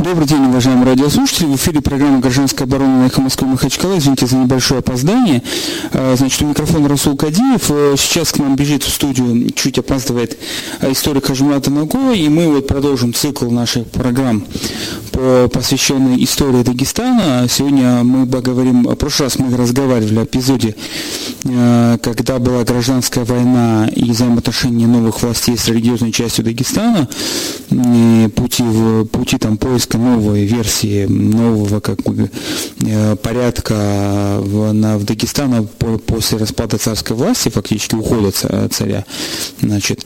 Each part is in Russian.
Добрый день, уважаемые радиослушатели. В эфире программа «Гражданская оборона» на эхо Москвы Махачкала. Извините за небольшое опоздание. А, значит, у микрофона Расул Кадиев. Э, сейчас к нам бежит в студию, чуть опаздывает э, историк Хажмата Наго, и мы вот продолжим цикл наших программ, посвященный истории Дагестана. Сегодня мы поговорим, в прошлый раз мы разговаривали о эпизоде, э, когда была гражданская война и взаимоотношения новых властей с религиозной частью Дагестана, пути, пути там поиска поиска новой версии, нового как э, порядка в, на, в Дагестана после распада царской власти, фактически ухода царя. Значит.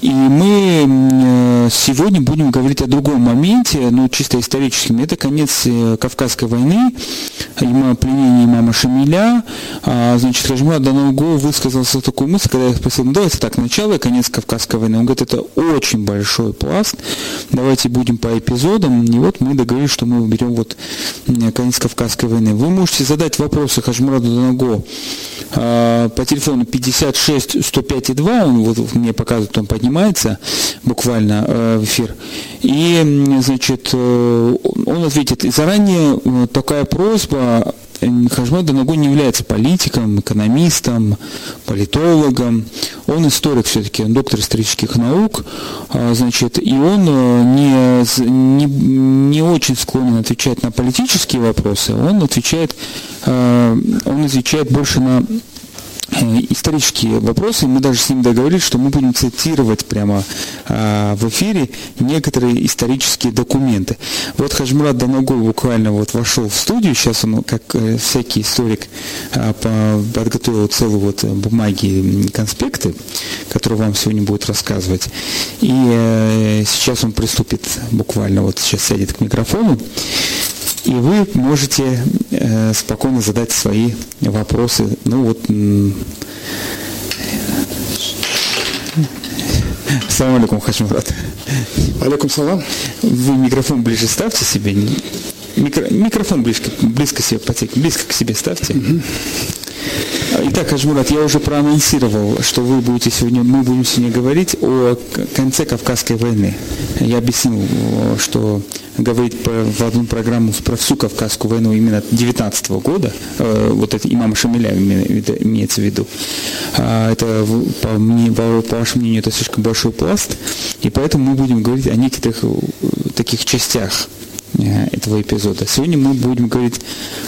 И мы э, сегодня будем говорить о другом моменте, ну чисто историческим. Это конец э, Кавказской войны, пленение имама Шамиля. А, значит, Хажмат Данауго высказался такую мысль, когда я спросил, ну давайте так, начало и конец Кавказской войны. Он говорит, это очень большой пласт, давайте будем по эпизодам, и вот мы договорились, что мы берем вот конец Кавказской войны. Вы можете задать вопросы Хажмураду Данаго а, по телефону 56 105 2, он вот мне показывает, он поднимается буквально э, в эфир. И, значит, э, он ответит. И заранее э, такая просьба Хажмат Данагу не является политиком, экономистом, политологом. Он историк все-таки, он доктор исторических наук, а, значит, и он э, не, не, не очень склонен отвечать на политические вопросы, он отвечает, э, он отвечает больше на исторические вопросы. Мы даже с ним договорились, что мы будем цитировать прямо а, в эфире некоторые исторические документы. Вот Хаджмурат Даногой буквально вот вошел в студию, сейчас он, как э, всякий историк, по, подготовил целую вот бумаги, конспекты, которые вам сегодня будет рассказывать. И э, сейчас он приступит буквально, вот сейчас сядет к микрофону и вы можете э, спокойно задать свои вопросы. Ну вот. Салам алейкум, Хашмурат. Алейкум салам. Вы микрофон ближе ставьте себе. Микро, микрофон близко, близко себе потек, близко к себе ставьте. Угу. Итак, Ажмурат, я уже проанонсировал, что вы будете сегодня, мы будем сегодня говорить о конце Кавказской войны. Я объяснил, что говорить в одну программу про всю Кавказскую войну именно 19 года, э, вот это имам Шамиля имеется в виду, а, это, по, мне, по вашему мнению, это слишком большой пласт, и поэтому мы будем говорить о некоторых э, таких частях этого эпизода. Сегодня мы будем говорить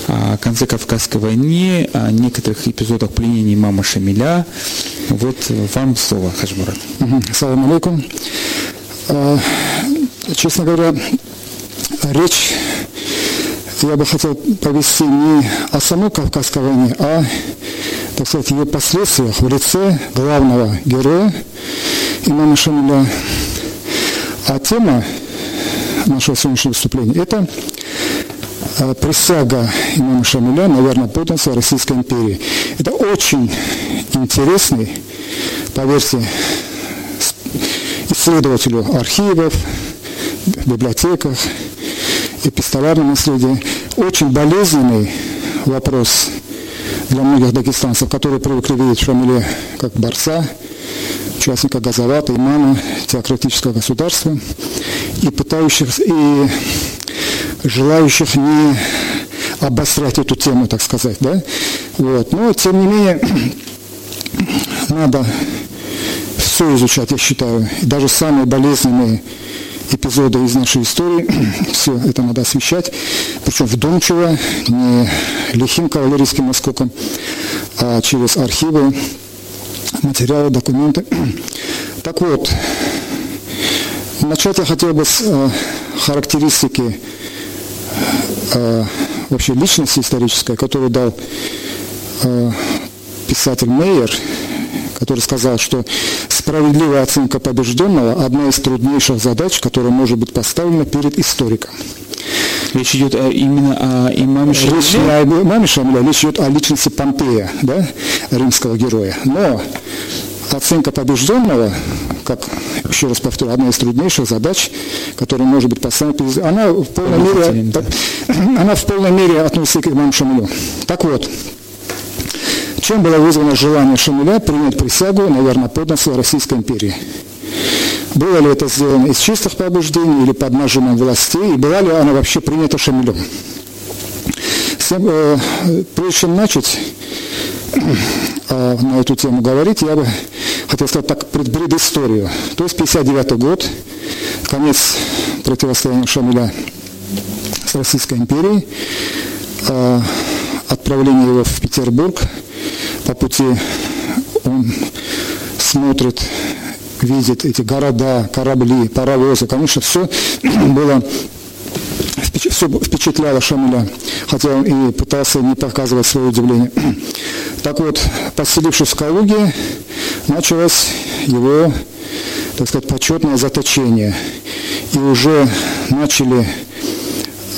о конце Кавказской войны, о некоторых эпизодах пленения мама Шамиля. Вот вам слово, Хажмурат. Салам алейкум. А, честно говоря, речь я бы хотел повести не о самой Кавказской войне, а, так сказать, ее последствиях в лице главного героя имама Шамиля. А тема нашего сегодняшнего выступления, это а, присяга имама Шамиля, наверное, подданства Российской империи. Это очень интересный, поверьте, исследователю архивов, библиотеках, эпистолярном наследии, очень болезненный вопрос для многих дагестанцев, которые привыкли видеть Шамиле как борца, участника Газавата, имама теократического государства и пытающихся, и желающих не обосрать эту тему, так сказать, да? Вот. Но, тем не менее, надо все изучать, я считаю. И даже самые болезненные эпизоды из нашей истории, все это надо освещать, причем вдумчиво, не лихим кавалерийским наскоком, а через архивы, материалы, документы. Так вот, Начать я хотел бы с э, характеристики э, вообще личности исторической, которую дал э, писатель Мейер, который сказал, что справедливая оценка побежденного – одна из труднейших задач, которая может быть поставлена перед историком. Речь идет о, именно о имаме Шамиле? Речь не о имаме Шамиле, речь идет о личности Помпея, да, римского героя. Но оценка побежденного, как, еще раз повторю, одна из труднейших задач, которая может быть поставлена, она в полной мере, она в полной мере относится к имаму Шамилю. Так вот, чем было вызвано желание Шамиля принять присягу, наверное, подданства Российской империи? было ли это сделано из чистых побуждений или под нажимом властей, и была ли она вообще принята Шамилем. Э, прежде чем начать э, на эту тему говорить, я бы хотел сказать так предысторию. То есть 59 год, конец противостояния Шамиля с Российской империей, э, отправление его в Петербург, по пути он смотрит, видит эти города, корабли, паровозы. Конечно, все было все впечатляло Шамиля, хотя он и пытался не показывать свое удивление. Так вот, поселившись в Калуге, началось его, так сказать, почетное заточение. И уже начали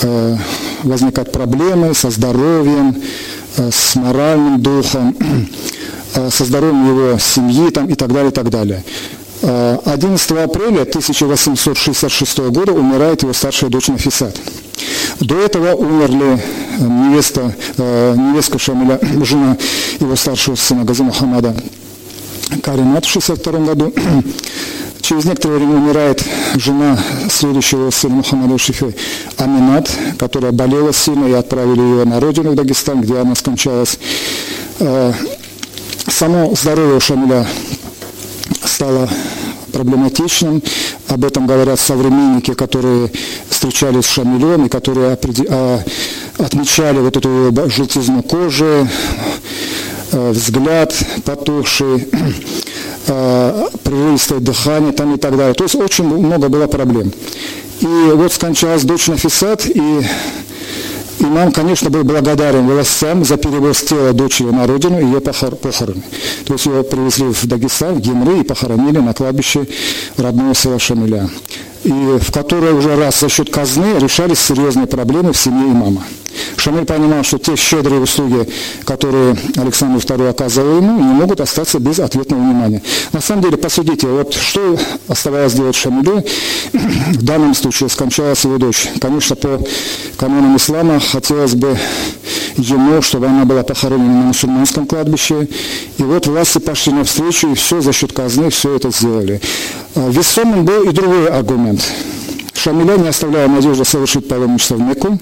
э, возникать проблемы со здоровьем, с моральным духом, э, со здоровьем его семьи там, и так далее, и так далее. 11 э, апреля 1866 года умирает его старшая дочь Нафисат. До этого умерли э, невеста, э, невестка Шамиля, жена его старшего сына Гази Мухаммада Каримат в 1962 году. Через некоторое время умирает жена следующего сына Мухаммада Шифи Аминат, которая болела сильно, и отправили ее на родину в Дагестан, где она скончалась. Само здоровье Шамиля стало проблематичным. Об этом говорят современники, которые встречались с Шамилем и которые а, отмечали вот эту желтизну кожи, э, взгляд потухший, э, прерывистое дыхание там и так далее. То есть очень много было проблем. И вот скончалась дочь Нафисат, и Имам, конечно, был благодарен властям за перевоз тела дочери на родину и ее похороны. То есть ее привезли в Дагестан, в Гимры и похоронили на кладбище родного села Шамиля. И в которой уже раз за счет казны решались серьезные проблемы в семье имама. Шамиль понимал, что те щедрые услуги, которые Александр II оказывал ему, не могут остаться без ответного внимания. На самом деле, посудите, вот что оставалось делать Шамилю, в данном случае скончалась его дочь. Конечно, по канонам ислама хотелось бы ему, чтобы она была похоронена на мусульманском кладбище. И вот власти пошли навстречу, и все за счет казны, все это сделали. А весомым был и другой аргумент. Шамиля не оставляя надежды совершить паломничество в Мекку,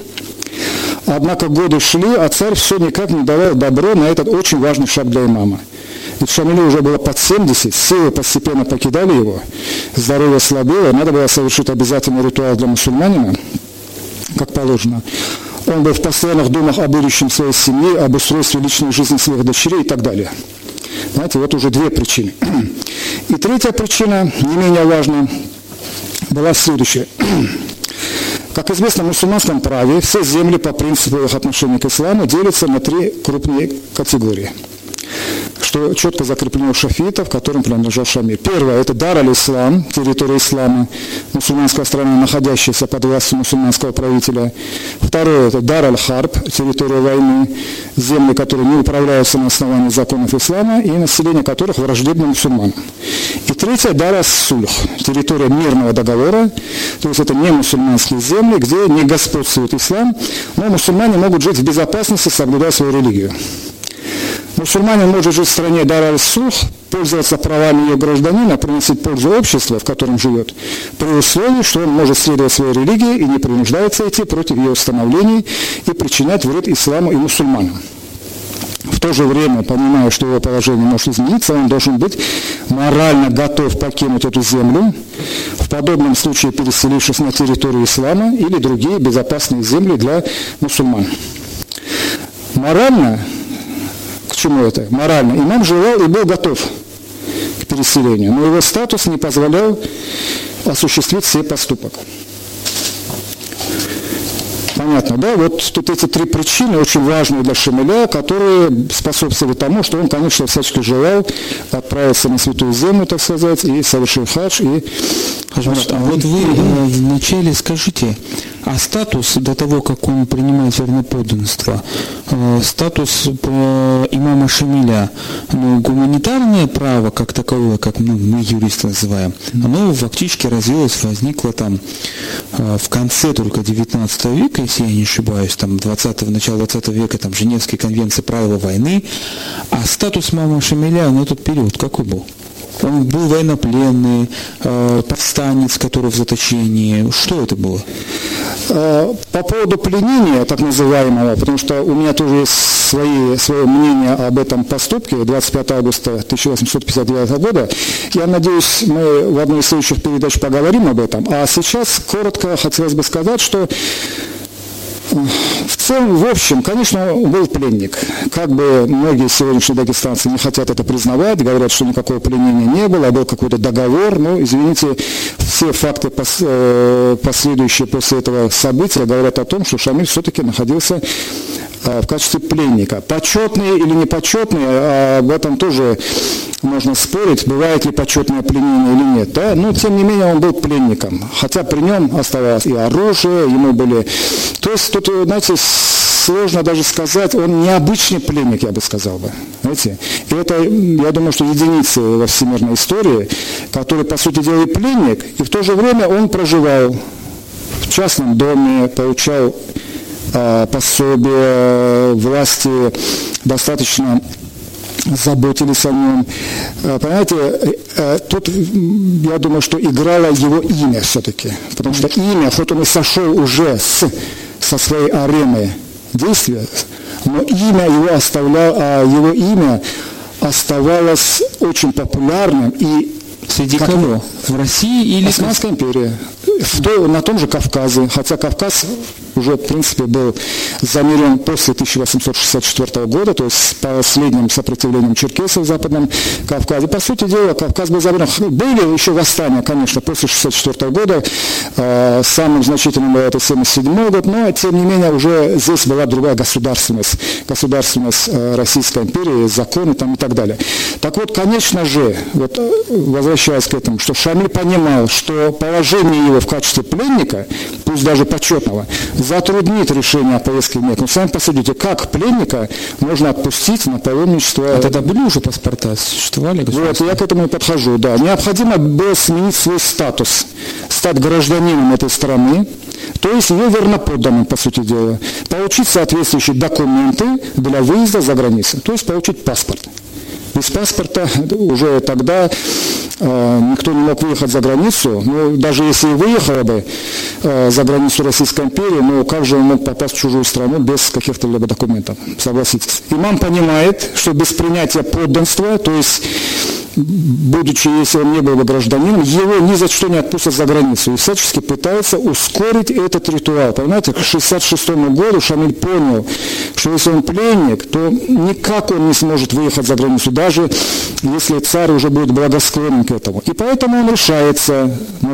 Однако годы шли, а царь все никак не давал добро на этот очень важный шаг для имама. Ведь Шамилю уже было под 70, силы постепенно покидали его, здоровье слабело, надо было совершить обязательный ритуал для мусульманина, как положено. Он был в постоянных думах о будущем своей семьи, об устройстве личной жизни своих дочерей и так далее. Знаете, вот уже две причины. И третья причина, не менее важная, была следующая. Как известно, в мусульманском праве все земли по принципу их отношения к исламу делятся на три крупные категории – что четко закреплено у шафитов, которым принадлежал Шамиль. Первое – это Дар аль-Ислам, территория ислама, мусульманская страна, находящаяся под властью мусульманского правителя. Второе – это Дар аль-Харб, территория войны, земли, которые не управляются на основании законов ислама и население которых враждебно мусульманам. И третье – Дар аль-Сульх, территория мирного договора, то есть это не мусульманские земли, где не господствует ислам, но мусульмане могут жить в безопасности, соблюдая свою религию. Мусульманин может жить в стране Дар сух пользоваться правами ее гражданина, приносить пользу обществу, в котором живет, при условии, что он может следовать своей религии и не принуждается идти против ее установлений и причинять вред исламу и мусульманам. В то же время, понимая, что его положение может измениться, он должен быть морально готов покинуть эту землю, в подобном случае переселившись на территорию ислама или другие безопасные земли для мусульман. Морально чему это? Морально. Имам желал и был готов к переселению, но его статус не позволял осуществить все поступок. Понятно, да? Вот тут эти три причины очень важные для Шамиля, которые способствовали тому, что он, конечно, всячески желал отправиться на Святую Землю, так сказать, и совершил хадж. И... Значит, а вот вы э, вначале скажите, а статус до того, как он принимает верноподданство, э, статус э, имама Шамиля, ну, гуманитарное право как таковое, как ну, мы юристы называем, оно фактически развилось, возникло там в конце только 19 века, если я не ошибаюсь, там 20 начало 20 века, там Женевские конвенции правила войны, а статус имама Шамиля на тот период какой был? Он был военнопленный, э, повстанец, который в заточении. Что это было? Э, по поводу пленения, так называемого, потому что у меня тоже есть свои, свое мнение об этом поступке 25 августа 1859 года. Я надеюсь, мы в одной из следующих передач поговорим об этом. А сейчас коротко хотелось бы сказать, что в целом, в общем, конечно, он был пленник. Как бы многие сегодняшние дагестанцы не хотят это признавать, говорят, что никакого пленения не было, а был какой-то договор. Ну, извините, все факты э, последующие после этого события говорят о том, что Шамиль все-таки находился в качестве пленника. Почетный или непочетный, а об этом тоже можно спорить, бывает ли почетное пленение или нет. Да? Но, тем не менее, он был пленником. Хотя при нем оставалось и оружие, ему были... То есть тут, знаете, сложно даже сказать, он необычный пленник, я бы сказал бы. Знаете? И это, я думаю, что единицы во всемирной истории, который, по сути дела, и пленник, и в то же время он проживал в частном доме, получал э, пособие, власти достаточно заботились о нем. Э, понимаете, э, тут, я думаю, что играло его имя все-таки. Потому что имя, хоть он и сошел уже с, со своей арены действия, но имя его оставляло, а его имя оставалось очень популярным и Среди кого? В России или... Османская империя. В то, на том же Кавказе. Хотя Кавказ уже, в принципе, был замерен после 1864 года, то есть с последним сопротивлением черкесов в Западном Кавказе. По сути дела, Кавказ был замерен. Были еще восстания, конечно, после 1964 года. Э, самым значительным был это 1977 год, но, тем не менее, уже здесь была другая государственность. Государственность э, Российской империи, законы там и так далее. Так вот, конечно же, вот, э, возвращаясь к этому, что Шамиль понимал, что положение его в качестве пленника, пусть даже почетного, затруднит решение о поездке в Мекку. Сами посудите, как пленника можно отпустить на паломничество? А тогда были уже паспорта, существовали? Вот, я к этому и подхожу, да. Необходимо было сменить свой статус, стать гражданином этой страны, то есть ее верноподданным, по сути дела, получить соответствующие документы для выезда за границу, то есть получить паспорт. Без паспорта уже тогда никто не мог выехать за границу. Ну, даже если и выехал бы э, за границу Российской империи, ну как же он мог попасть в чужую страну без каких-то либо документов? Согласитесь. Имам понимает, что без принятия подданства, то есть будучи, если он не был бы гражданином, его ни за что не отпустят за границу. И всячески пытается ускорить этот ритуал. Понимаете, к 1966 году Шамиль понял, что если он пленник, то никак он не сможет выехать за границу, даже если царь уже будет благосклонен к этому. И поэтому он решается на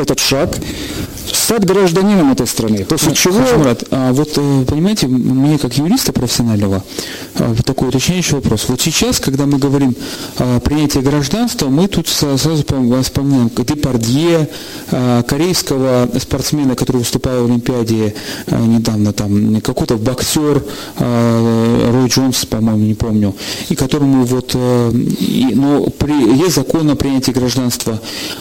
этот шаг, стать гражданином этой страны. После чего... Мурат, а вот, э, понимаете, мне как юриста профессионального а, такой уточняющий вопрос. Вот сейчас, когда мы говорим о принятии гражданства, мы тут сразу вспоминаем Депардье, корейского спортсмена, который выступал в Олимпиаде недавно, там, какой-то боксер, Рой Джонс, по-моему, не помню, и которому вот, э, ну, при, есть закон о принятии гражданства.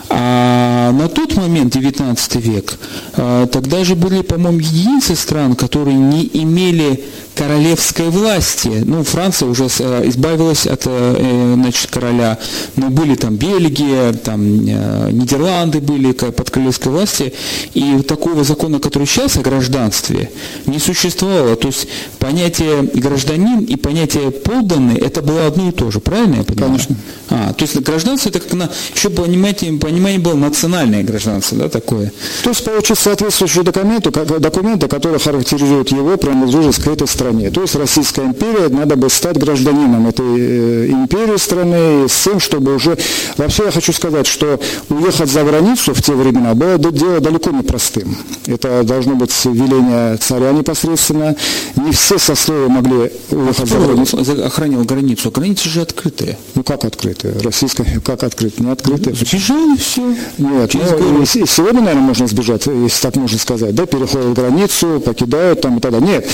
А на тот момент, 19 век, а, тогда же были, по-моему, единицы стран, которые не имели королевской власти. Ну, Франция уже э, избавилась от э, э, значит, короля, но были там Бельгия, там Нидерланды были под королевской властью, и такого закона, который сейчас о гражданстве, не существовало. То есть понятие гражданин и понятие подданный, это было одно и то же, правильно я понимаю? Конечно. А, то есть гражданство, это как на, еще понимаете, понимание было национальное гражданство, да, такое? То есть получить соответствующие документы, документы, которые характеризуют его принадлежность к этой стране стране. То есть Российская империя, надо бы стать гражданином этой э, империи страны с тем, чтобы уже... Вообще я хочу сказать, что уехать за границу в те времена было дело далеко не простым. Это должно быть веление царя непосредственно. Не все сословия могли уехать за границу. охранял границу? Границы же открытые. Ну как открытые? Российская как открытые? Не открытые. Сбежали все. Нет, ну, сегодня, наверное, можно сбежать, если так можно сказать. Да, переходят границу, покидают там и так далее. Нет.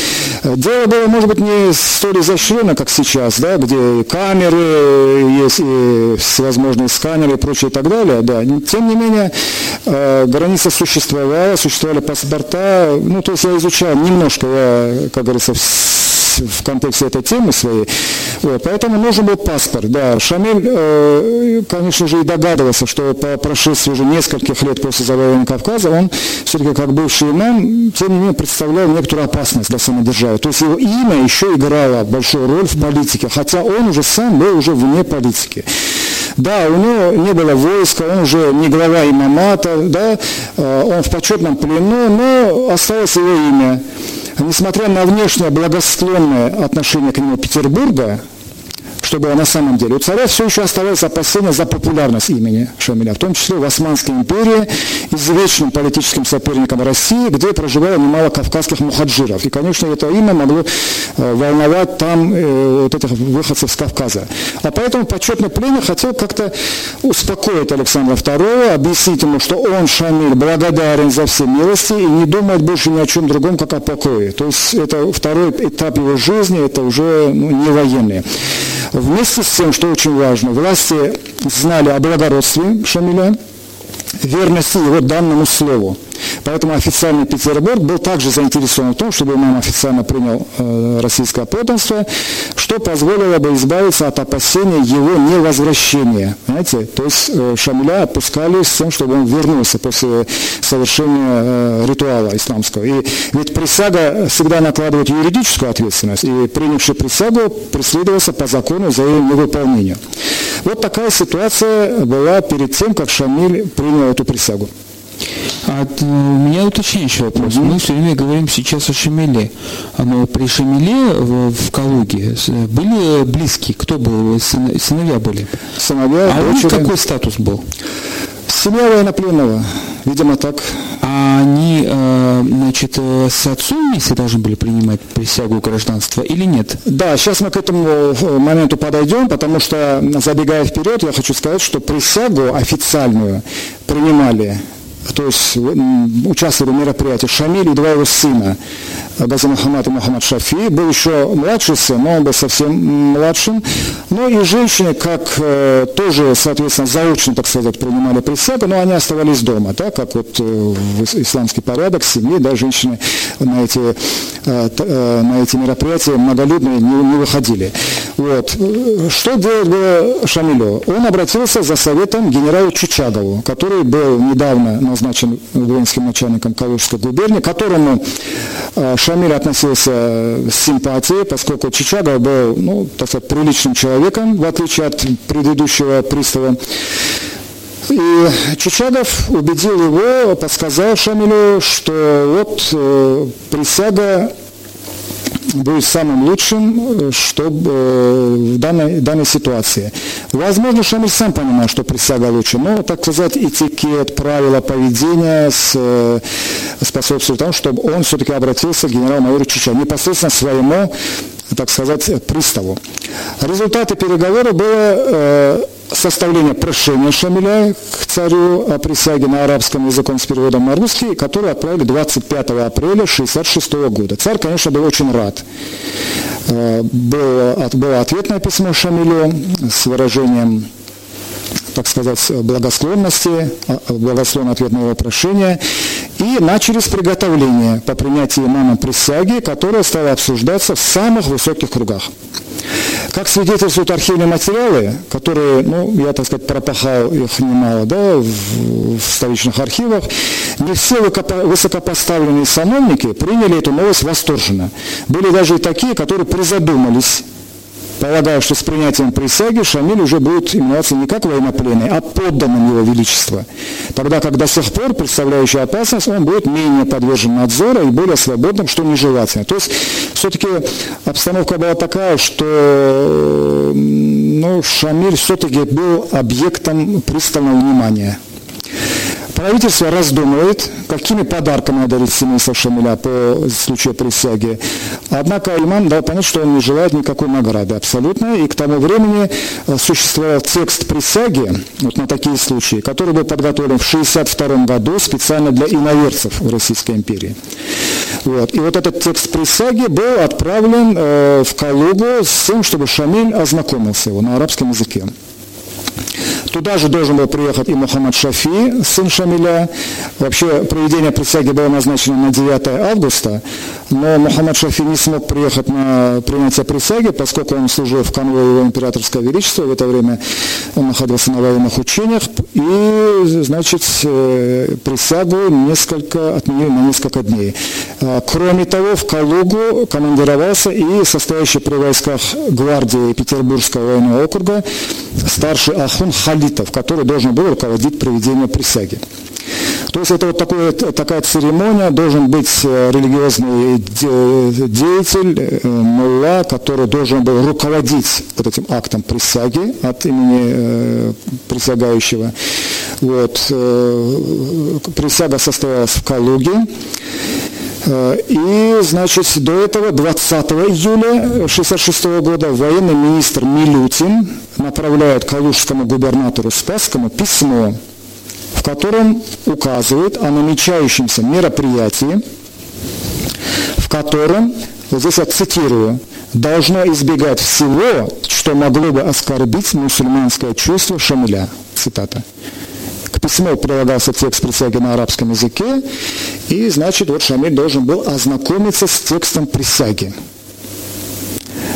Дело было, может быть, не столь изощренно, как сейчас, да, где камеры есть, и всевозможные сканеры и прочее и так далее, да. Тем не менее, э, граница существовала, существовали паспорта, ну, то есть я изучал немножко, я, как говорится, в контексте этой темы своей. Вот, поэтому нужен был паспорт. Да, Шамиль, э, конечно же, и догадывался, что по прошествии уже нескольких лет после завоевания Кавказа он все-таки как бывший имам, тем не менее, представлял некоторую опасность для самодержавия. То есть его имя еще играло большую роль в политике, хотя он уже сам был уже вне политики. Да, у него не было войска, он уже не глава имамата, да, э, он в почетном плену, но осталось его имя. Несмотря на внешнее благосклонное отношение к нему Петербурга, что было на самом деле. У царя все еще оставалось опасение за популярность имени Шамиля, в том числе в Османской империи, извечным политическим соперником России, где проживало немало кавказских мухаджиров. И, конечно, это имя могло э, волновать там э, вот этих выходцев с Кавказа. А поэтому почетный пленник хотел как-то успокоить Александра II, объяснить ему, что он, Шамиль, благодарен за все милости и не думает больше ни о чем другом, как о покое. То есть это второй этап его жизни, это уже ну, не военный. Вместе с тем, что очень важно, власти знали о благородстве Шамиля, верности его данному слову. Поэтому официальный Петербург был также заинтересован в том, чтобы имам официально принял э, российское подданство, что позволило бы избавиться от опасения его невозвращения. Понимаете? То есть э, Шамиля отпускали с тем, чтобы он вернулся после совершения э, ритуала исламского. И ведь присяга всегда накладывает юридическую ответственность, и принявший присягу преследовался по закону за ее невыполнение. Вот такая ситуация была перед тем, как Шамиль принял эту присягу. А, у меня уточняющий вопрос. Мы все время говорим сейчас о Шамиле. Но при Шамиле в, в Калуге были близкие? Кто был? Сыновья были? Сыновья, А у них какой статус был? Семья военнопленного, видимо так. А они, э, значит, с отцом вместе должны были принимать присягу гражданства или нет? Да, сейчас мы к этому э, моменту подойдем, потому что, забегая вперед, я хочу сказать, что присягу официальную принимали то есть участвовали в мероприятии Шамиль и два его сына, Гази Мухаммад и Мухаммад Шафи. Был еще младший сын, но он был совсем младшим. Ну и женщины, как э, тоже, соответственно, заочно, так сказать, принимали присягу, но они оставались дома, так как вот э, исламский порядок семьи, да, женщины на эти, э, э, на эти мероприятия многолюдные не, не выходили. Вот. Что делать было Шамилю? Он обратился за советом генералу Чучагову, который был недавно назначен воинским начальником Калужской губернии, которому э, Шамиль относился с симпатией, поскольку Чичагов был, ну, так сказать, приличным человеком, в отличие от предыдущего пристава. И Чичагов убедил его, подсказал Шамилю, что вот э, присяга будет самым лучшим, чтобы э, в данной, данной ситуации. Возможно, Шамиль сам понимал, что присяга лучше, но, так сказать, этикет, правила поведения с, э, способствуют тому, чтобы он все-таки обратился к генерал-майору Чича, непосредственно своему, так сказать, приставу. Результаты переговоров было э, составление прошения Шамиля к царю о присяге на арабском языком с переводом на русский, который отправили 25 апреля 1966 года. Царь, конечно, был очень рад. Э, было, было ответное письмо Шамилю с выражением так сказать, благосклонности, а, благословный ответ на его прошение, и начались приготовления по принятию имама присяги, которая стала обсуждаться в самых высоких кругах. Как свидетельствуют архивные материалы, которые, ну, я, так сказать, пропахал их немало, да, в, в столичных архивах, не все высокопоставленные сановники приняли эту новость восторженно. Были даже и такие, которые призадумались полагая, что с принятием присяги Шамиль уже будет именоваться не как военнопленный, а подданным его величества. Тогда как до сих пор, представляющий опасность, он будет менее подвержен надзору и более свободным, что нежелательно. То есть все-таки обстановка была такая, что ну, Шамиль все-таки был объектом пристального внимания. Правительство раздумывает, какими подарками одарить семейство Шамиля по случаю присяги. Однако имам дал понять, что он не желает никакой награды абсолютно. И к тому времени э, существовал текст присяги, вот на такие случаи, который был подготовлен в 1962 году специально для иноверцев в Российской империи. Вот. И вот этот текст присяги был отправлен э, в Калугу с тем, чтобы Шамиль ознакомился его на арабском языке. Туда же должен был приехать и Мухаммад Шафи, сын Шамиля. Вообще проведение присяги было назначено на 9 августа, но Мухаммад Шафи не смог приехать на принятие присяги, поскольку он служил в конвое его императорского величества. В это время он находился на военных учениях и, значит, э, присягу несколько, отменил на несколько дней. А, кроме того, в Калугу командировался и состоящий при войсках гвардии Петербургского военного округа старший Ахун Халитов, который должен был руководить проведением присяги. То есть это вот такое, такая церемония, должен быть э, религиозный деятель, э, мулла, который должен был руководить вот этим актом присяги от имени э, присягающего. Вот. Присяга состоялась в Калуге. И, значит, до этого, 20 июля 1966 года, военный министр Милютин направляет калужскому губернатору Спасскому письмо, в котором указывает о намечающемся мероприятии, в котором, вот здесь я цитирую, должно избегать всего, что могло бы оскорбить мусульманское чувство Шамиля. Цитата. К письму прилагался текст присяги на арабском языке, и, значит, вот Шамиль должен был ознакомиться с текстом присяги.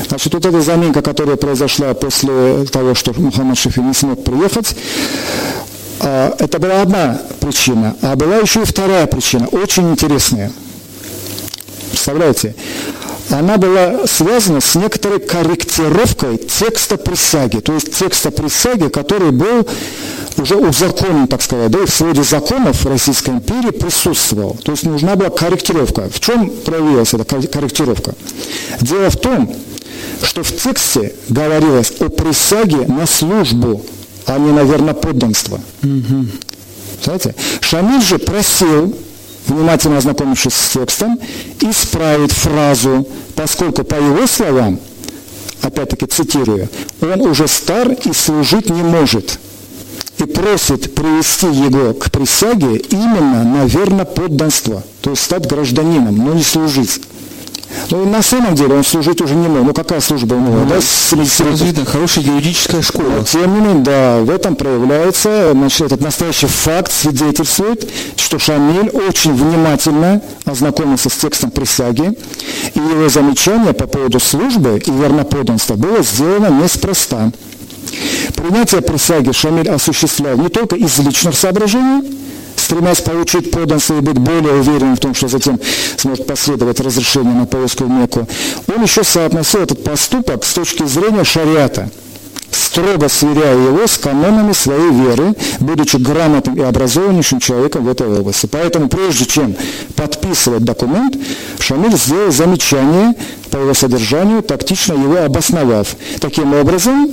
Значит, вот эта заминка, которая произошла после того, что Мухаммад Шифи не смог приехать, а, это была одна причина, а была еще и вторая причина, очень интересная. Представляете? Она была связана с некоторой корректировкой текста присяги, то есть текста присяги, который был уже узаконен, так сказать, да, и в своде законов Российской империи присутствовал. То есть нужна была корректировка. В чем проявилась эта корректировка? Дело в том, что в тексте говорилось о присяге на службу а не, наверное, подданство. Угу. Знаете? Шамиль же просил, внимательно ознакомившись с текстом, исправить фразу, поскольку, по его словам, опять-таки цитирую, он уже стар и служить не может. И просит привести его к присяге именно на верно подданство, то есть стать гражданином, но не служить. Ну, на самом деле он служить уже не мог. Ну, какая служба у него? Ну, да, сразу видно, хорошая юридическая школа. Тем не менее, да, в этом проявляется, значит, этот настоящий факт свидетельствует, что Шамиль очень внимательно ознакомился с текстом присяги, и его замечание по поводу службы и верноподданства было сделано неспроста. Принятие присяги Шамиль осуществлял не только из личных соображений, стремясь получить подданство и быть более уверенным в том, что затем сможет последовать разрешение на поездку в Мекку, он еще соотносил этот поступок с точки зрения шариата – строго сверяя его с канонами своей веры, будучи грамотным и образованнейшим человеком в этой области. Поэтому прежде чем подписывать документ, Шамиль сделал замечание по его содержанию, тактично его обосновав. Таким образом,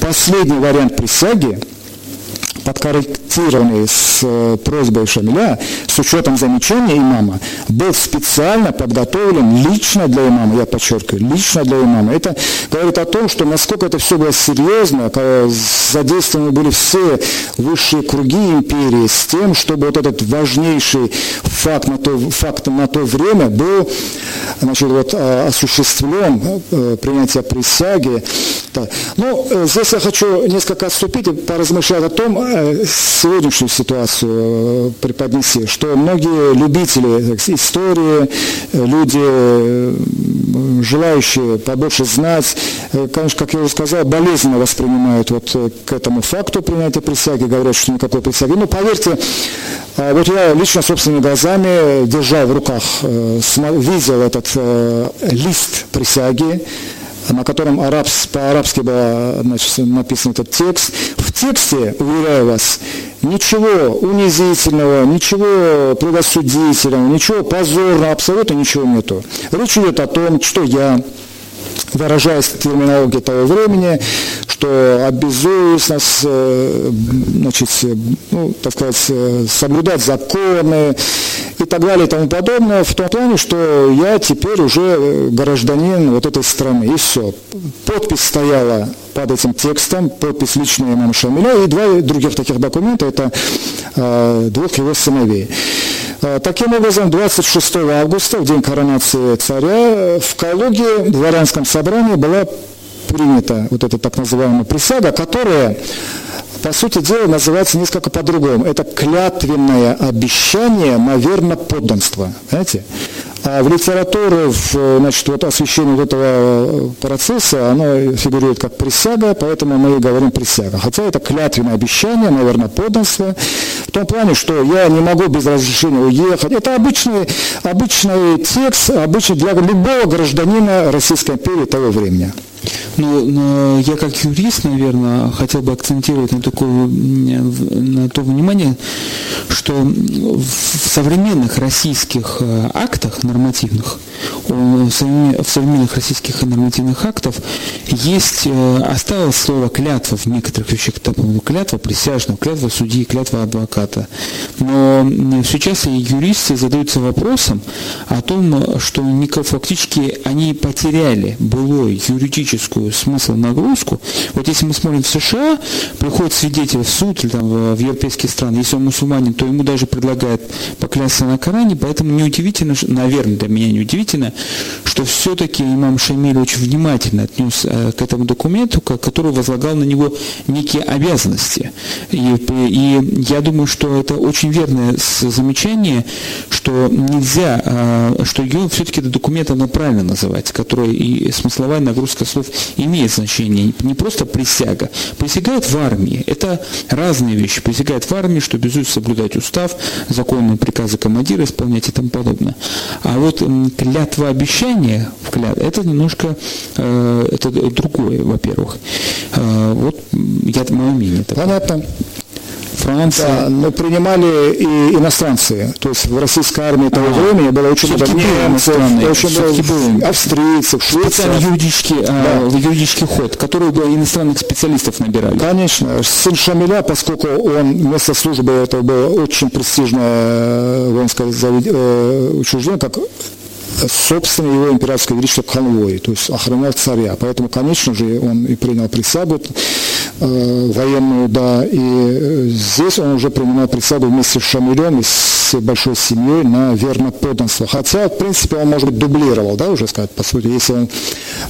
последний вариант присяги – подкорректированный с э, просьбой Шамиля, с учетом замечания имама, был специально подготовлен лично для имама, я подчеркиваю, лично для имама. Это говорит о том, что насколько это все было серьезно, задействованы были все высшие круги империи с тем, чтобы вот этот важнейший факт на то, факт на то время был значит, вот, э, осуществлен, э, принятие присяги. Да. Ну, здесь я хочу несколько отступить и поразмышлять о том, Э, сегодняшнюю ситуацию э, преподнести, что многие любители истории, э, люди, желающие побольше знать, конечно, как я уже сказал, болезненно воспринимают вот к этому факту принятия присяги, говорят, что никакой присяги. Но поверьте, вот я лично собственными глазами держал в руках, видел этот лист присяги, на котором арабс, по-арабски был значит, написан этот текст. В тексте, уверяю вас, ничего унизительного, ничего предосудительного, ничего позорного, абсолютно ничего нету. Речь идет о том, что я выражаясь терминологией того времени, что обязуюсь нас, э, значит, ну, так сказать, э, соблюдать законы и так далее и тому подобное, в том плане, что я теперь уже гражданин вот этой страны, и все. Подпись стояла под этим текстом, подпись личная имама Шамиля, и два других таких документа, это э, двух его сыновей. Э, таким образом, 26 августа, в день коронации царя, в Калуге, в дворянском собрании была принята вот эта так называемая присяга, которая по сути дела, называется несколько по-другому. Это клятвенное обещание на верно. Знаете? А в литературе, значит, вот освещение этого процесса, оно фигурирует как присяга, поэтому мы и говорим присяга. Хотя это клятвенное обещание, наверное, подданство. В том плане, что я не могу без разрешения уехать. Это обычный, обычный текст, обычный для любого гражданина Российской империи того времени. Ну, я как юрист, наверное, хотел бы акцентировать на, такое, на то внимание, что в современных российских э, актах нормативных, в современных российских нормативных актах есть, э, осталось слово клятва в некоторых вещах, клятва присяжного, клятва судьи, клятва адвоката. Но чаще юристы задаются вопросом о том, что фактически они потеряли былой юридический политическую смысл нагрузку. Вот если мы смотрим в США, приходит свидетель в суд или там, в европейские страны, если он мусульманин, то ему даже предлагают поклясться на Коране, поэтому неудивительно, наверное, для меня неудивительно, что все-таки имам Шамиль очень внимательно отнес э, к этому документу, который возлагал на него некие обязанности. И, и я думаю, что это очень верное замечание, что нельзя, э, что ее все-таки этот документ надо правильно называть, который и смысловая нагрузка слов имеет значение. Не просто присяга. Присягает в армии. Это разные вещи. Присягает в армии, что обязуется соблюдать устав, законные приказы командира исполнять и тому подобное. А вот клятва обещания, это немножко э, это другое, во-первых. Э, вот я, мое мнение. Понятно. Франция. Да, но принимали и иностранцы. То есть в российской армии того а, времени было очень много немцев, очень много австрийцев, швейцаров. юридический, а, да. юридический ход, который бы иностранных специалистов набирали. Конечно. Сын Шамиля, поскольку он вместо службы, это было очень престижное э, воинское э, учреждение, как собственно, его императорское величество конвой, то есть охранял царя. Поэтому, конечно же, он и принял присягу э, военную, да, и э, здесь он уже принимал присягу вместе с Шамилем и с большой семьей на верно подданство. Хотя, в принципе, он, может быть, дублировал, да, уже сказать, по сути, если он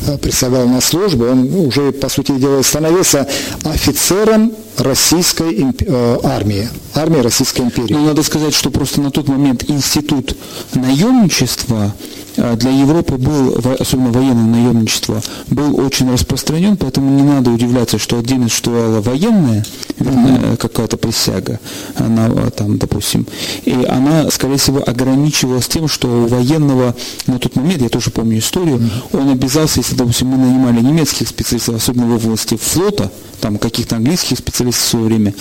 э, присягал на службу, он уже, по сути дела, становился офицером российской э, армии, армии Российской империи. Ну, надо сказать, что просто на тот момент институт наемничества для Европы был, особенно военное наемничество, был очень распространен, поэтому не надо удивляться, что отдельно существовала военная mm-hmm. какая-то присяга, она там, допустим, и она, скорее всего, ограничивалась тем, что у военного на тот момент, я тоже помню историю, mm-hmm. он обязался, если, допустим, мы нанимали немецких специалистов, особенно в области флота, там каких-то английских специалистов в свое время,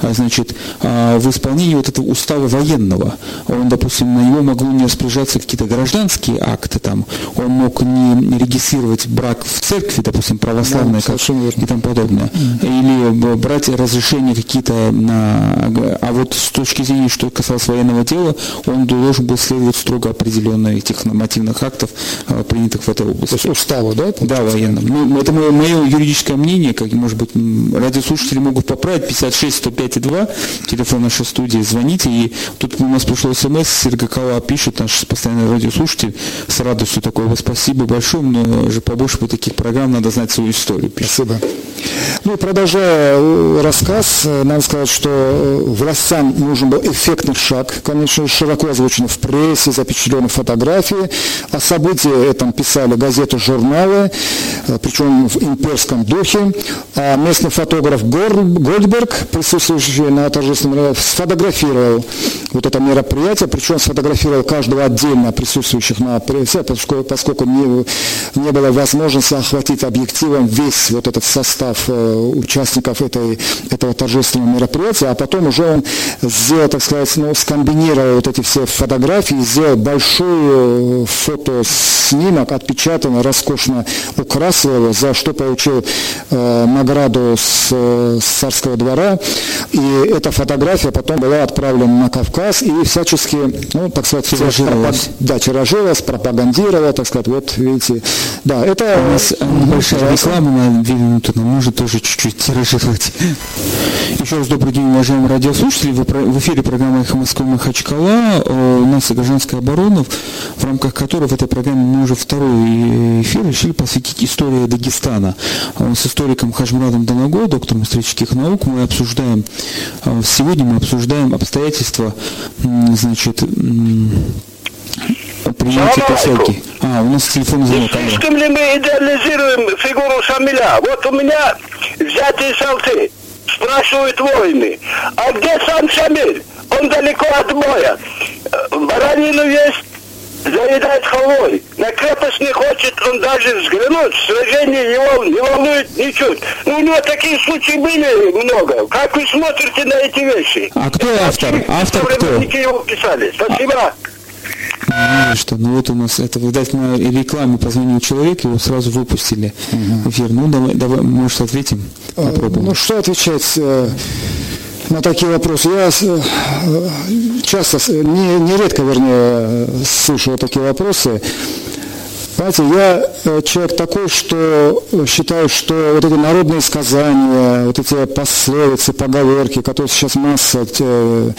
а, значит, а, в исполнении вот этого устава военного, он, допустим, на него могло не распоряжаться какие-то гражданские акты, там, он мог не регистрировать брак в церкви, допустим, православной, да, как, и тому подобное, или брать разрешения какие-то на... А вот с точки зрения, что касалось военного дела, он должен был следовать строго определенных этих нормативных актов, а, принятых в этой области. То есть устава, да? Да, военным. Ну, это мое, мое юридическое мнение, как, может быть, радиослушатели могут поправить, 56 105 и 2, телефон нашей студии, звоните. И тут у нас пришло смс, Сергей Кала пишет, наш постоянный радиослушатель, с радостью такого спасибо большое, но же побольше бы таких программ надо знать свою историю. Пишет. Спасибо. Ну, продолжая э, рассказ, э, надо сказать, что э, властям нужен был эффектный шаг, конечно, широко озвучен в прессе, запечатлены фотографии. О событии этом писали газеты, журналы, причем в имперском духе. А местный фотограф Гольдберг, присутствующий на торжественном мероприятии, сфотографировал вот это мероприятие, причем сфотографировал каждого отдельно присутствующих на прессе, поскольку, поскольку не, не было возможности охватить объективом весь вот этот состав э, участников этой, этого торжественного мероприятия, а потом уже он сделал, так сказать, ну, скомбинировал вот эти все фотографии, сделал большой фотоснимок, отпечатанный, роскошно украсил его, за что получил э, награду с, с царского двора. И эта фотография потом была отправлена на Кавказ и всячески, ну, так сказать, тиражировалась. Пропаг... Да, тиражировалась, пропагандировала, так сказать, вот видите. Да, это... У нас большая реклама на может тоже чуть-чуть тиражировать. Еще раз добрый день, уважаемые радиослушатели. В эфире программа «Эхо Москвы Махачкала». У нас гражданская оборона, в рамках которой в этой программе мы уже второй эфир решили посвятить истории Дагестана. С историком Хажмурадом Даного, доктором исторических наук, мы обсуждаем, сегодня мы обсуждаем обстоятельства, значит, принятия поселки. А, у нас телефон звонок. Слишком ли мы идеализируем фигуру Шамиля? Вот у меня взятые салты. Спрашивают воины, а где сам Шамиль? Он далеко от боя. Баранину есть, заедает халвой. На крепость не хочет он даже взглянуть. Сражение его не волнует ничуть. Ну, у него такие случаи были много. Как вы смотрите на эти вещи? А кто автор? Автор кто? его писали. Спасибо. Не что, ну вот у нас это, видать, на рекламе позвонил человек, его сразу выпустили в эфир. Ну, давай, давай, может, ответим, попробуем. Ну, что отвечать э, на такие вопросы? Я э, часто, не, нередко, вернее, слышу такие вопросы. Знаете, я э, человек такой, что считаю, что вот эти народные сказания, вот эти пословицы, поговорки, которые сейчас масса э,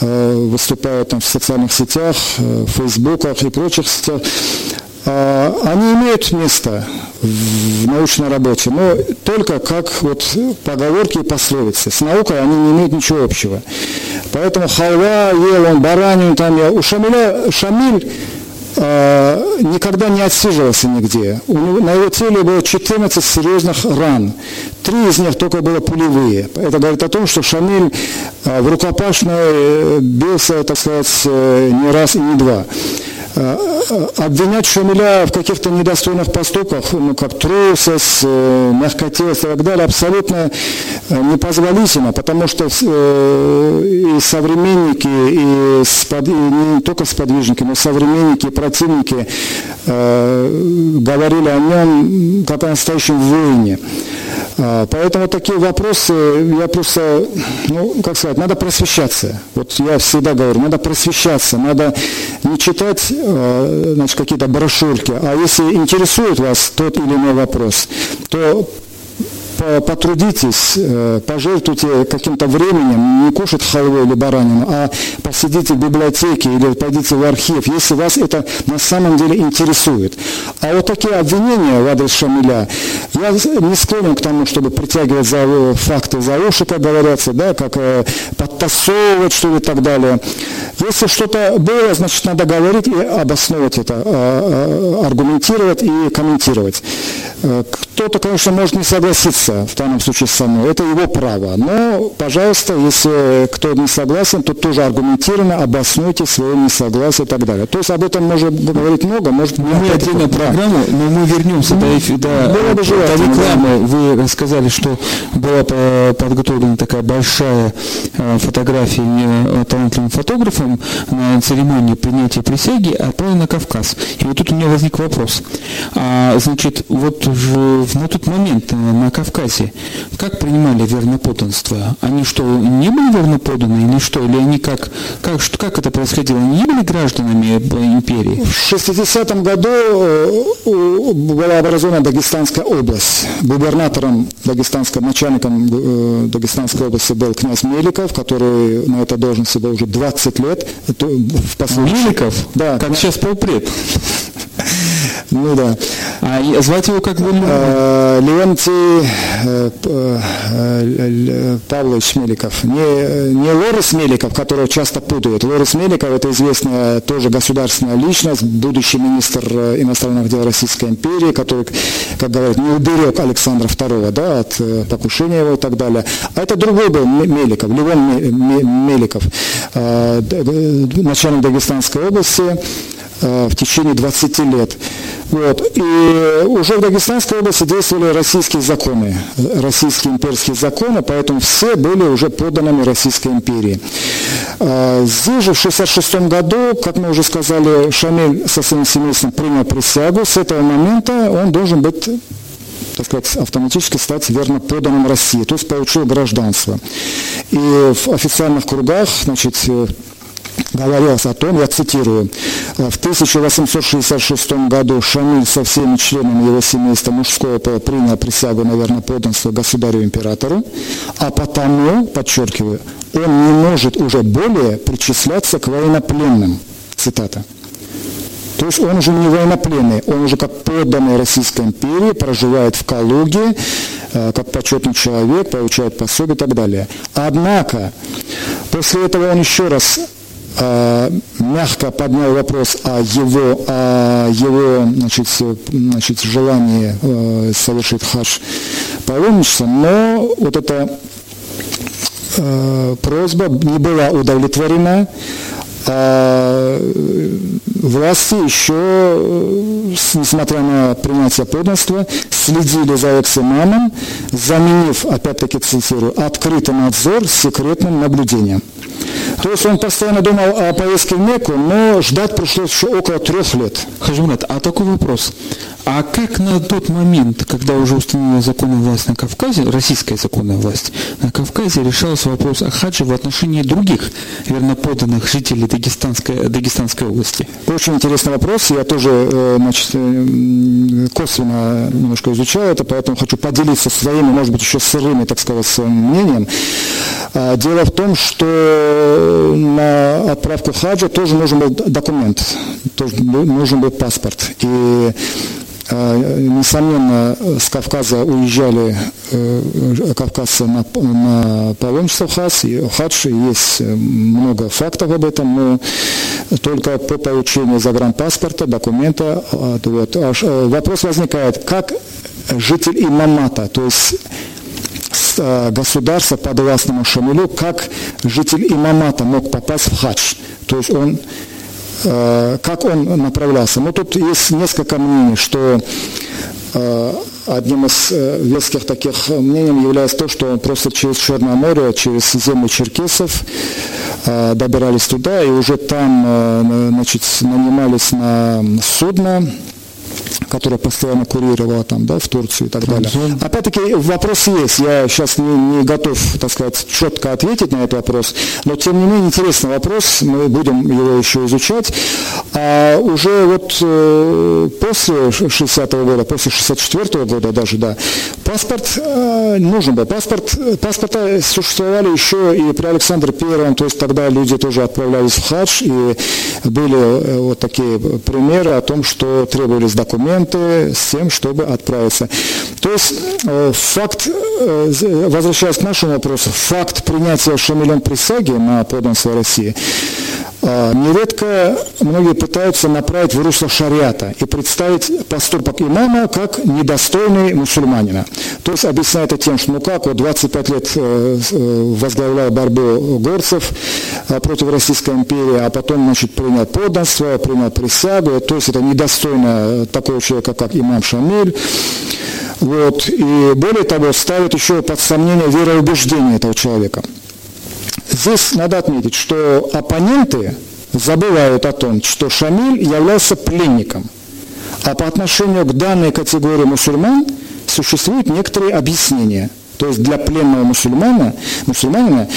э, выступают там в социальных сетях, в фейсбуках и прочих сетях, они имеют место в научной работе, но только как вот поговорки и пословицы. С наукой они не имеют ничего общего. Поэтому халва ел он баранину там я. У Шамиля, Шамиль э, никогда не отсиживался нигде. На его теле было 14 серьезных ран. Три из них только было пулевые. Это говорит о том, что Шамиль э, в рукопашной э, бился, так сказать, э, не раз и не два. Э, обвинять Шамиля в каких-то недостойных поступках, ну, как трусость, э, мягкотелость и так далее, абсолютно э, непозволительно, потому что и современники, и, спод... и не только сподвижники, но современники противники э, говорили о нем как о настоящем воине. Поэтому такие вопросы, я просто, ну, как сказать, надо просвещаться. Вот я всегда говорю, надо просвещаться, надо не читать значит, какие-то брошюрки, а если интересует вас тот или иной вопрос, то потрудитесь, э, пожертвуйте каким-то временем, не кушать халву или баранину, а посидите в библиотеке или пойдите в архив, если вас это на самом деле интересует. А вот такие обвинения в адрес Шамиля, я не склонен к тому, чтобы притягивать за э, факты за уши, как говорится, да, как э, подтасовывать что ли и так далее. Если что-то было, значит, надо говорить и обосновывать это, а, а, аргументировать и комментировать. Кто-то, конечно, может не согласиться в данном случае со мной, это его право. Но, пожалуйста, если кто не согласен, то тоже аргументированно обоснуйте свое несогласие и так далее. То есть об этом можно говорить много, может быть... Мы отдельно программу, но мы вернемся до, до, до, до рекламы. Вы сказали, что была подготовлена такая большая э, фотография э, талантливым фотографом на церемонии принятия присяги, отправлена на Кавказ. И вот тут у меня возник вопрос. А, значит, вот на тот момент э, на Кавказе, как принимали верноподданство? Они что, не были верноподаны или что? Или они как, как, что, как это происходило? Они не были гражданами империи? В 60-м году э, была образована Дагестанская область. Губернатором Дагестанской, начальником э, Дагестанской области был князь Меликов, который на этой должности был уже 20 лет. В Меликов? Да. Как сейчас полпред. Ну да. А звать его как бы? Э, Леонтий э, э, Павлович Меликов. Не, не Лорис Меликов, которого часто путают. Лорис Меликов – это известная тоже государственная личность, будущий министр иностранных дел Российской империи, который, как говорят, не уберег Александра II да, от покушения его и так далее. А это другой был Меликов, Левон Меликов, начальник Дагестанской области в течение 20 лет. Вот. И уже в Дагестанской области действовали российские законы, российские имперские законы, поэтому все были уже подданными Российской империи. А, здесь же в 1966 году, как мы уже сказали, Шамиль со своим семейством принял присягу. С этого момента он должен быть так сказать, автоматически стать верно поданным России, то есть получил гражданство. И в официальных кругах, значит, говорилось о том, я цитирую, в 1866 году Шамиль со всеми членами его семейства мужского пола принял присягу на верноподданство государю-императору, а потому, подчеркиваю, он не может уже более причисляться к военнопленным. Цитата. То есть он уже не военнопленный, он уже как подданный Российской империи, проживает в Калуге, э, как почетный человек, получает пособие и так далее. Однако, после этого он еще раз э, мягко поднял вопрос о его, о его значит, значит, желании э, совершить хадж паломничества, но вот эта просьба не была удовлетворена, а власти еще, э, несмотря на принятие подданства, следили за экс-имамом, заменив, опять-таки цитирую, открытый надзор секретным наблюдением. То есть он постоянно думал о поездке в Мекку, но ждать пришлось еще около трех лет. Хажмурат, а такой вопрос. А как на тот момент, когда уже установила законная власть на Кавказе, российская законная власть на Кавказе, решался вопрос о хадже в отношении других верноподданных жителей Дагестанской, Дагестанской области? Очень интересный вопрос. Я тоже э, значит, э, косвенно немножко изучал это, поэтому хочу поделиться своими, может быть, еще сырыми, так сказать, своим мнением. А, дело в том, что на отправку хаджа тоже нужен был документ, тоже нужен был паспорт. И Несомненно, с Кавказа уезжали э, кавказцы на, на паломничество в хадж, хадж, есть много фактов об этом, но только по получению загранпаспорта, документа, вот, э, вопрос возникает, как житель имамата, то есть Э, государства подвластному Шамилю, как житель имамата мог попасть в хадж. То есть он, э, как он направлялся. Ну, тут есть несколько мнений, что э, одним из веских таких мнений является то, что он просто через Черное море, через землю черкесов добирались туда и уже там значит, нанимались на судно, которая постоянно курировала там, да, в Турцию и так далее. Опять-таки вопрос есть, я сейчас не, не готов, так сказать, четко ответить на этот вопрос, но тем не менее интересный вопрос, мы будем его еще изучать. А уже вот э, после 60-го года, после 64-го года даже, да, паспорт э, нужен был. Паспорт, паспорта существовали еще и при Александре Первом, то есть тогда люди тоже отправлялись в хадж, и были э, вот такие примеры о том, что требовались документы с тем, чтобы отправиться. То есть э, факт, э, возвращаясь к нашему вопросу, факт принятия Шамилем присяги на подданство России э, нередко многие пытаются направить в русло шариата и представить поступок имама как недостойный мусульманина. То есть объясняет это тем, что ну как, вот 25 лет возглавлял борьбу горцев против Российской империи, а потом, значит, принял подданство, принял присягу, то есть это недостойно такого человека, как имам Шамиль. Вот. И более того, ставит еще под сомнение вероубеждение этого человека. Здесь надо отметить, что оппоненты забывают о том, что Шамиль являлся пленником. А по отношению к данной категории мусульман существуют некоторые объяснения. То есть для пленного мусульмана, мусульманина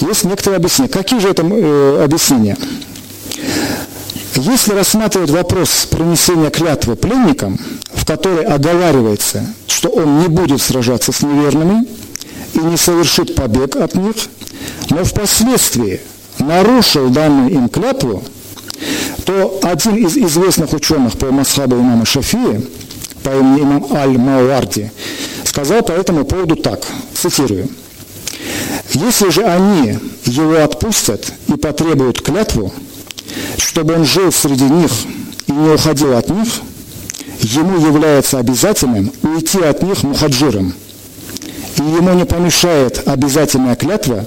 есть некоторые объяснения. Какие же это э, объяснения? Если рассматривать вопрос принесения клятвы пленникам, в которой оговаривается, что он не будет сражаться с неверными и не совершит побег от них, но впоследствии нарушил данную им клятву, то один из известных ученых по масхабу имама Шафии, по имени имам Аль-Мауарди, сказал по этому поводу так, цитирую, «Если же они его отпустят и потребуют клятву, чтобы он жил среди них и не уходил от них, ему является обязательным уйти от них мухаджиром. И ему не помешает обязательная клятва,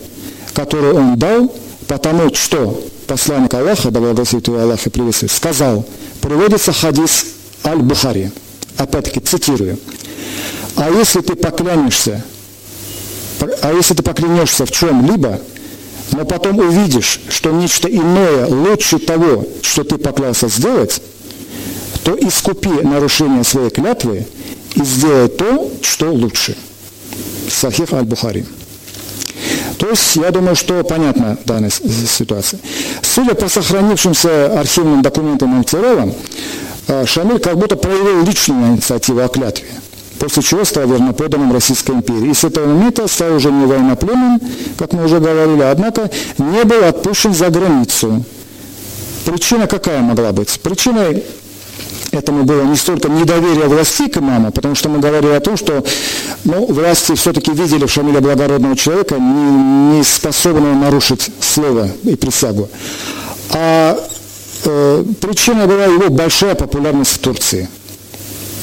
которую он дал, потому что посланник Аллаха, да благословит его Аллах и приветствует, сказал, приводится хадис Аль-Бухари, опять-таки цитирую, а если ты поклянешься, а если ты поклянешься в чем-либо, но потом увидишь, что нечто иное лучше того, что ты поклялся сделать, то искупи нарушение своей клятвы и сделай то, что лучше. Сахих аль-Бухари. То есть я думаю, что понятна данная ситуация. Судя по сохранившимся архивным документам Монтерова, э, Шамиль как будто проявил личную инициативу о клятве после чего стал верноподанным Российской империи. И с этого момента стал уже не военнопленным, как мы уже говорили, однако не был отпущен за границу. Причина какая могла быть? Причиной этому было не столько недоверие власти к имаму, потому что мы говорили о том, что ну, власти все-таки видели в Шамиля благородного человека, не, не способного нарушить слово и присягу. А э, причина была его большая популярность в Турции –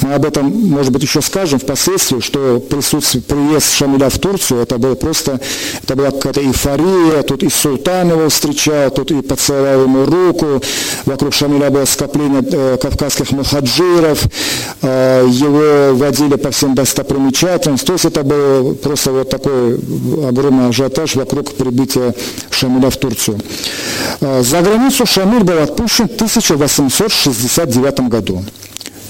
мы об этом, может быть, еще скажем впоследствии, что присутствие, приезд Шамиля в Турцию, это было просто, это была какая-то эйфория, тут и султан его встречал, тут и поцеловал ему руку, вокруг Шамиля было скопление э, кавказских мухаджиров, э, его водили по всем достопримечательностям, то есть это был просто вот такой огромный ажиотаж вокруг прибытия Шамиля в Турцию. Э, за границу Шамиль был отпущен в 1869 году.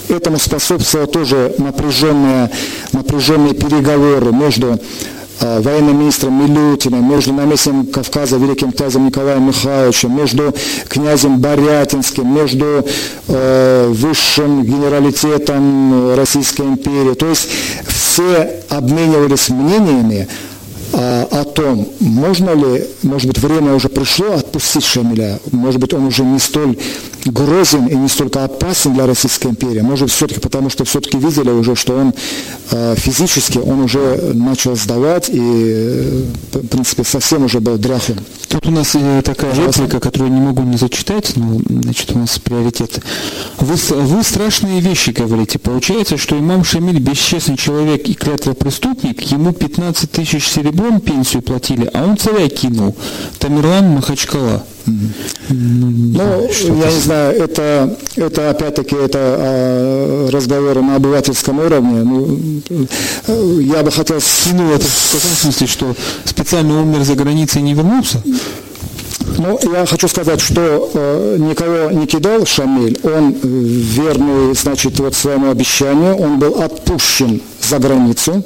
Этому способствовало тоже напряженные, напряженные переговоры между э, военным министром Милютиным, между наместником Кавказа великим князем Николаем Михайловичем, между князем Борятинским, между э, высшим генералитетом Российской империи. То есть все обменивались мнениями а, о том, можно ли, может быть, время уже пришло отпустить Шамиля, может быть, он уже не столь грозен и не столько опасен для Российской империи, может все-таки потому, что все-таки видели уже, что он э, физически, он уже начал сдавать и, э, в принципе, совсем уже был дряхлым. Тут у нас такая реплика, которую я не могу не зачитать, но, значит, у нас приоритет. Вы, вы страшные вещи говорите. Получается, что имам Шамиль бесчестный человек и клятвопреступник, ему 15 тысяч серебра рублем пенсию платили, а он царя кинул. Тамерлан Махачкала. Ну, я не знаю, это, это опять-таки это а, разговоры на обывательском уровне. Ну, я бы хотел... Ну, это в таком смысле, что специально умер за границей и не вернулся? Ну, я хочу сказать, что э, никого не кидал Шамиль. Он э, верный, значит, вот своему обещанию. Он был отпущен за границу,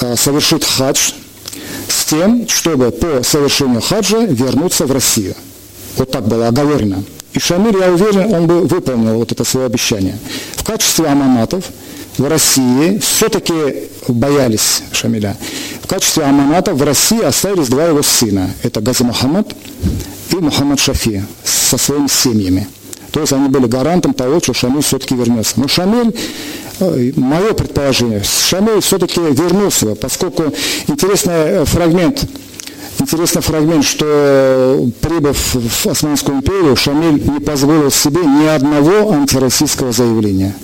э, совершит хадж, с тем, чтобы по совершению хаджа вернуться в Россию. Вот так было оговорено. И Шамиль, я уверен, он бы выполнил вот это свое обещание. В качестве аманатов в России все-таки боялись Шамиля. В качестве аманатов в России остались два его сына. Это Гази Мухаммад и Мухаммад Шафи со своими семьями. То есть они были гарантом того, что Шамиль все-таки вернется. Но Шамиль мое предположение, Шамиль все-таки вернулся, поскольку интересный э, фрагмент, интересный фрагмент, что прибыв в Османскую империю, Шамиль не позволил себе ни одного антироссийского заявления.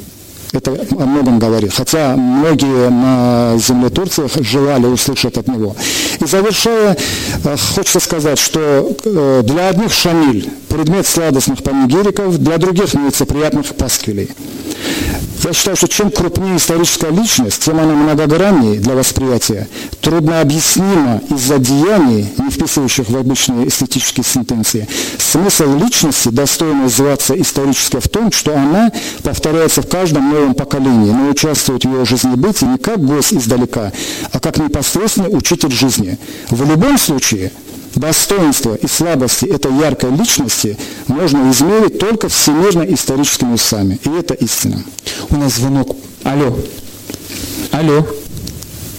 Это о многом говорит. Хотя многие на земле Турции желали услышать от него. И завершая, э, хочется сказать, что э, для одних Шамиль – предмет сладостных панигириков, для других – нелицеприятных пасквилей. Я считаю, что чем крупнее историческая личность, тем она многограннее для восприятия, трудно объяснима из-за деяний, не вписывающих в обычные эстетические сентенции. Смысл личности достойно называться исторической в том, что она повторяется в каждом новом поколении, но участвует в ее жизнебытии не как гость издалека, а как непосредственный учитель жизни. В любом случае – достоинства и слабости этой яркой личности можно измерить только всемирно-историческими усами. И это истина. У нас звонок. Алло. Алло.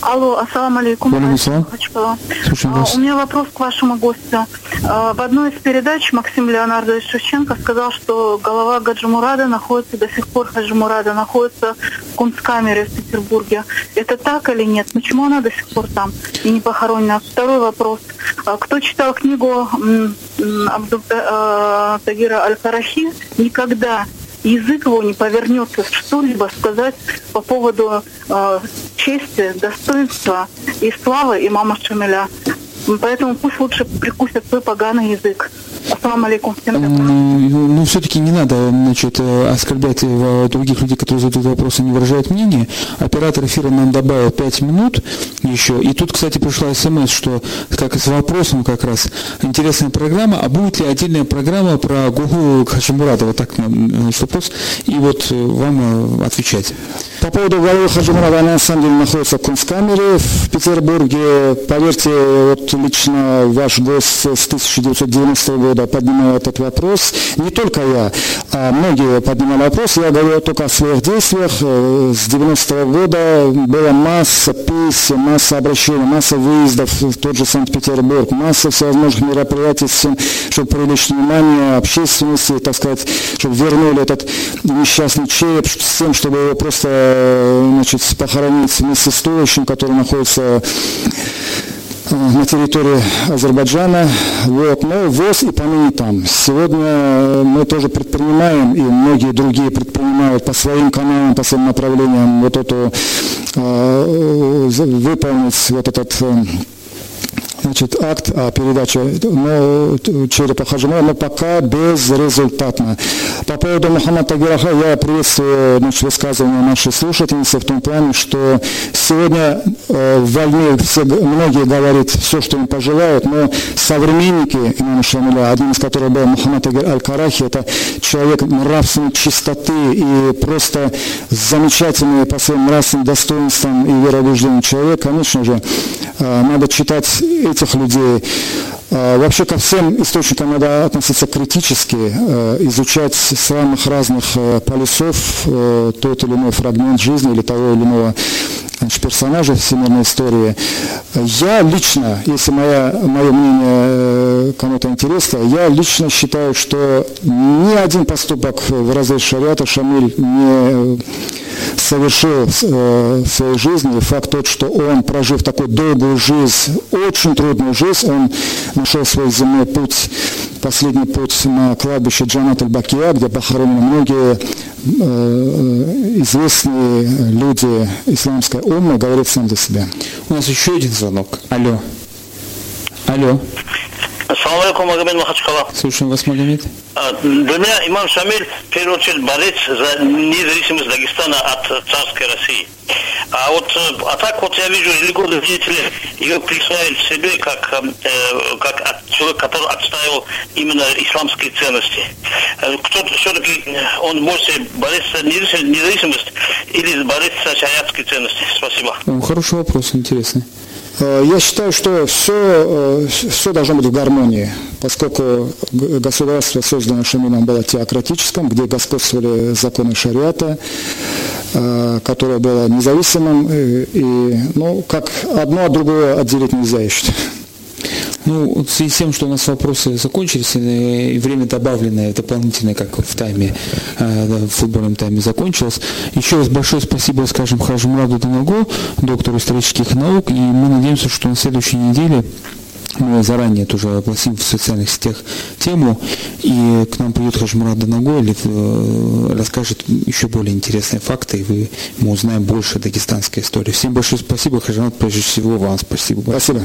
Алло, ассаламу алейкум. Алейкум а, У меня вопрос к вашему гостю. А, в одной из передач Максим Леонардович Шевченко сказал, что голова Гаджимурада находится, до сих пор Гаджимурада находится в кунсткамере в Петербурге. Это так или нет? Почему она до сих пор там и не похоронена? Второй вопрос. А, кто читал книгу Абдул Тагира Аль-Харахи, никогда язык его не повернется что-либо сказать по поводу э, чести, достоинства и славы имама Шамиля. Поэтому пусть лучше прикусят свой поганый язык. Ассаламу алейкум. Ну, ну, все-таки не надо значит, оскорблять э, других людей, которые задают вопросы, не выражают мнение. Оператор эфира нам добавил 5 минут еще. И тут, кстати, пришла смс, что как с вопросом как раз интересная программа, а будет ли отдельная программа про Гугу Хачимурадова? Так значит, вопрос. И вот э, вам э, отвечать. По поводу головы Хаджимурада, она на самом деле находится в Кунсткамере в Петербурге. Поверьте, вот лично ваш гость с 1990 года поднимал этот вопрос. Не только я, а многие поднимали вопрос. Я говорю только о своих действиях. Э, с 90 года была масса писем, масса обращений, масса выездов в тот же Санкт-Петербург, масса всевозможных мероприятий, с тем, чтобы привлечь внимание общественности, так сказать, чтобы вернули этот несчастный череп, с тем, чтобы его просто э, значит, похоронить вместе с туловищем, который находится на территории Азербайджана. Вот. Но ВОЗ и поныне там. Сегодня мы тоже предпринимаем, и многие другие предпринимают по своим каналам, по своим направлениям вот эту, э, выполнить вот этот э, значит, акт о передаче но, черепа Хаджимова, но пока безрезультатно. По поводу Мухаммада Тагираха я приветствую значит, высказывание нашей слушательницы в том плане, что сегодня э, вольны все, многие говорить все, что им пожелают, но современники имама Шамиля, один из которых был Мухаммад Аль-Карахи, это человек нравственной чистоты и просто замечательный по своим нравственным достоинствам и вероубеждениям человек, конечно же, э, надо читать этих людей. А, вообще ко всем источникам надо относиться критически, э, изучать самых разных э, полюсов э, тот или иной фрагмент жизни или того или иного персонажа всемирной истории. Я лично, если моя, мое мнение кому-то интересно, я лично считаю, что ни один поступок в разрез шариата Шамиль не совершил в своей жизни. Факт тот, что он, прожив такую долгую жизнь, очень трудную жизнь, он нашел свой земной путь, последний путь на кладбище Джанат аль-Бакия, где похоронены многие э, известные люди исламской умы, говорит сам за себя. У нас еще один звонок. Алло. Алло. Ассаламу алейкум, Магомед Махачкала. Слушаем вас, Магомед. А, для меня имам Шамиль, в первую очередь, борец за независимость Дагестана от царской России. А вот, э, а так вот я вижу религиозные деятели ее присваивают себе как, э, как человек, который отстаивал именно исламские ценности. Э, кто все-таки он может бороться за независимость или бороться за шариатские ценности? Спасибо. Хороший вопрос, интересный. Э, я считаю, что все, э, все должно быть в гармонии, поскольку государство, созданное Шамином, было теократическим, где господствовали законы шариата, э, которое было независимым, и, ну, как одно от другого отделить нельзя, я считаю. Ну, в связи с тем, что у нас вопросы закончились, и время добавленное, дополнительное, как в тайме, э, в футбольном тайме закончилось. Еще раз большое спасибо, скажем, Хажмураду Данаго, доктору исторических наук, и мы надеемся, что на следующей неделе мы заранее тоже огласим в социальных сетях тему, и к нам придет Хажмурат Данагой или э, расскажет еще более интересные факты, и мы узнаем больше дагестанской истории. Всем большое спасибо, Хажмурат, прежде всего вам спасибо. Спасибо.